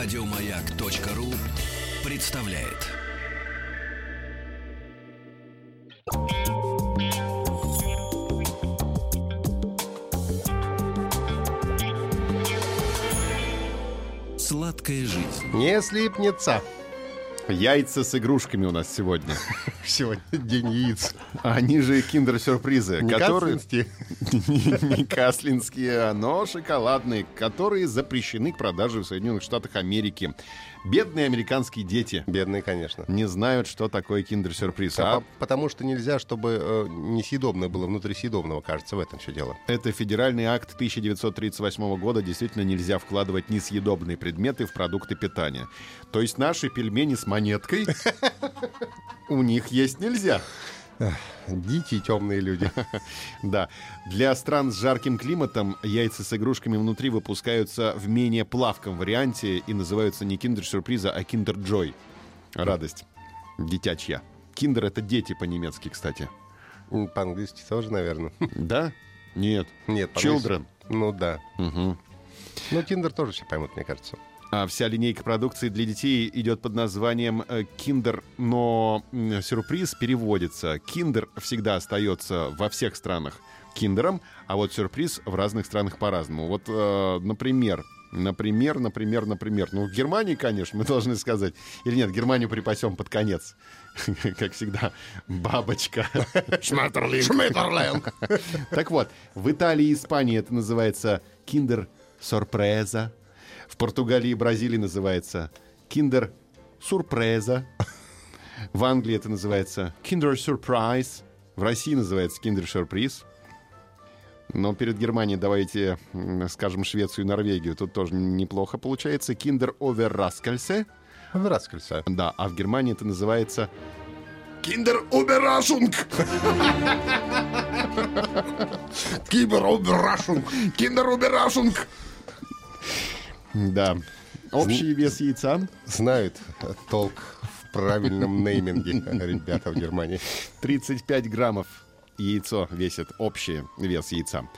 Радиомаяк.ру представляет. Сладкая жизнь. Не слипнется. Яйца с игрушками у нас сегодня. Сегодня день яиц. Они же киндер-сюрпризы, Не которые... каслинские. Не каслинские, но шоколадные, которые запрещены к продаже в Соединенных Штатах Америки. Бедные американские дети Бедные, конечно. не знают, что такое киндер-сюрприз. А А по- потому что нельзя, чтобы э, несъедобное было внутри съедобного, кажется, в этом все дело. это федеральный акт 1938 года. Действительно нельзя вкладывать несъедобные предметы в продукты питания. То есть наши пельмени с монеткой у них есть нельзя. Дикие темные люди. Да. Для стран с жарким климатом яйца с игрушками внутри выпускаются в менее плавком варианте и называются не киндер-сюрприза, а киндер-джой. Радость. Детячья. Kinder — это дети по-немецки, кстати. По-английски тоже, наверное. Да? Нет. Нет, Children. Ну да. Мгм. Ну, Киндер тоже все поймут, мне кажется. А вся линейка продукции для детей идет под названием э, Киндер, но сюрприз переводится. Киндер всегда остается во всех странах киндером, а вот сюрприз в разных странах по-разному. Вот, э, например, например, например, например. Ну, в Германии, конечно, мы должны сказать. Или нет, Германию припасем под конец. Как всегда, бабочка. Шметерлинг. Так вот, в Италии и Испании это называется киндер сорпреза. В Португалии и Бразилии называется киндер сюрпреза. В Англии это называется киндер сюрприз. В России называется киндер сюрприз. Но перед Германией давайте скажем Швецию и Норвегию. Тут тоже неплохо получается. Kinder overraskelse. Raskelse. Да, а в Германии это называется Kinder Überraschung. Kinder Überraschung. Kinder Überraschung. Да. Общий вес яйца Знают толк в правильном нейминге ребята в Германии. 35 граммов яйцо весит общий вес яйца.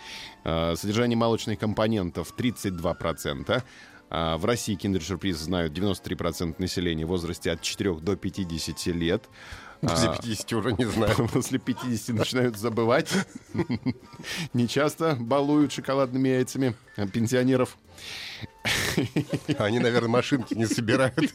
Э, Содержание молочных компонентов 32%. А В России киндер-сюрприз знают 93% населения в возрасте от 4 до 50 лет. После 50 уже не знаю. После 50 начинают забывать. Не часто балуют шоколадными яйцами э, пенсионеров. Они, наверное, машинки не собирают.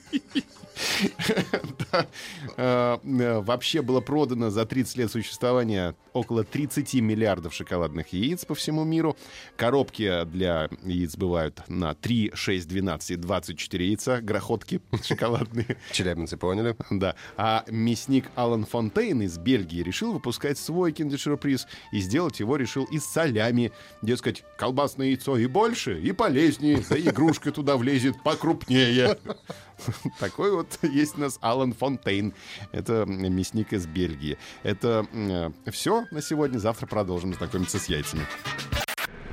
Э, э, Вообще было продано за 30 лет существования около 30 миллиардов шоколадных яиц по всему миру. Коробки для яиц бывают на 3, 6, 12 и 24 яйца. Грохотки шоколадные. Челябинцы поняли? Да. А мясник Алан Фонтейн из Бельгии решил выпускать свой киндер-сюрприз и сделать его решил из солями. Дескать, колбасное яйцо и больше, и полезнее, да игрушка туда влезет покрупнее. Такой вот есть у нас Алан Фонтейн. Это мясник из Бельгии. Это все на сегодня. Завтра продолжим знакомиться с яйцами.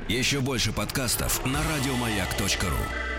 Еще больше подкастов на радиомаяк.ру.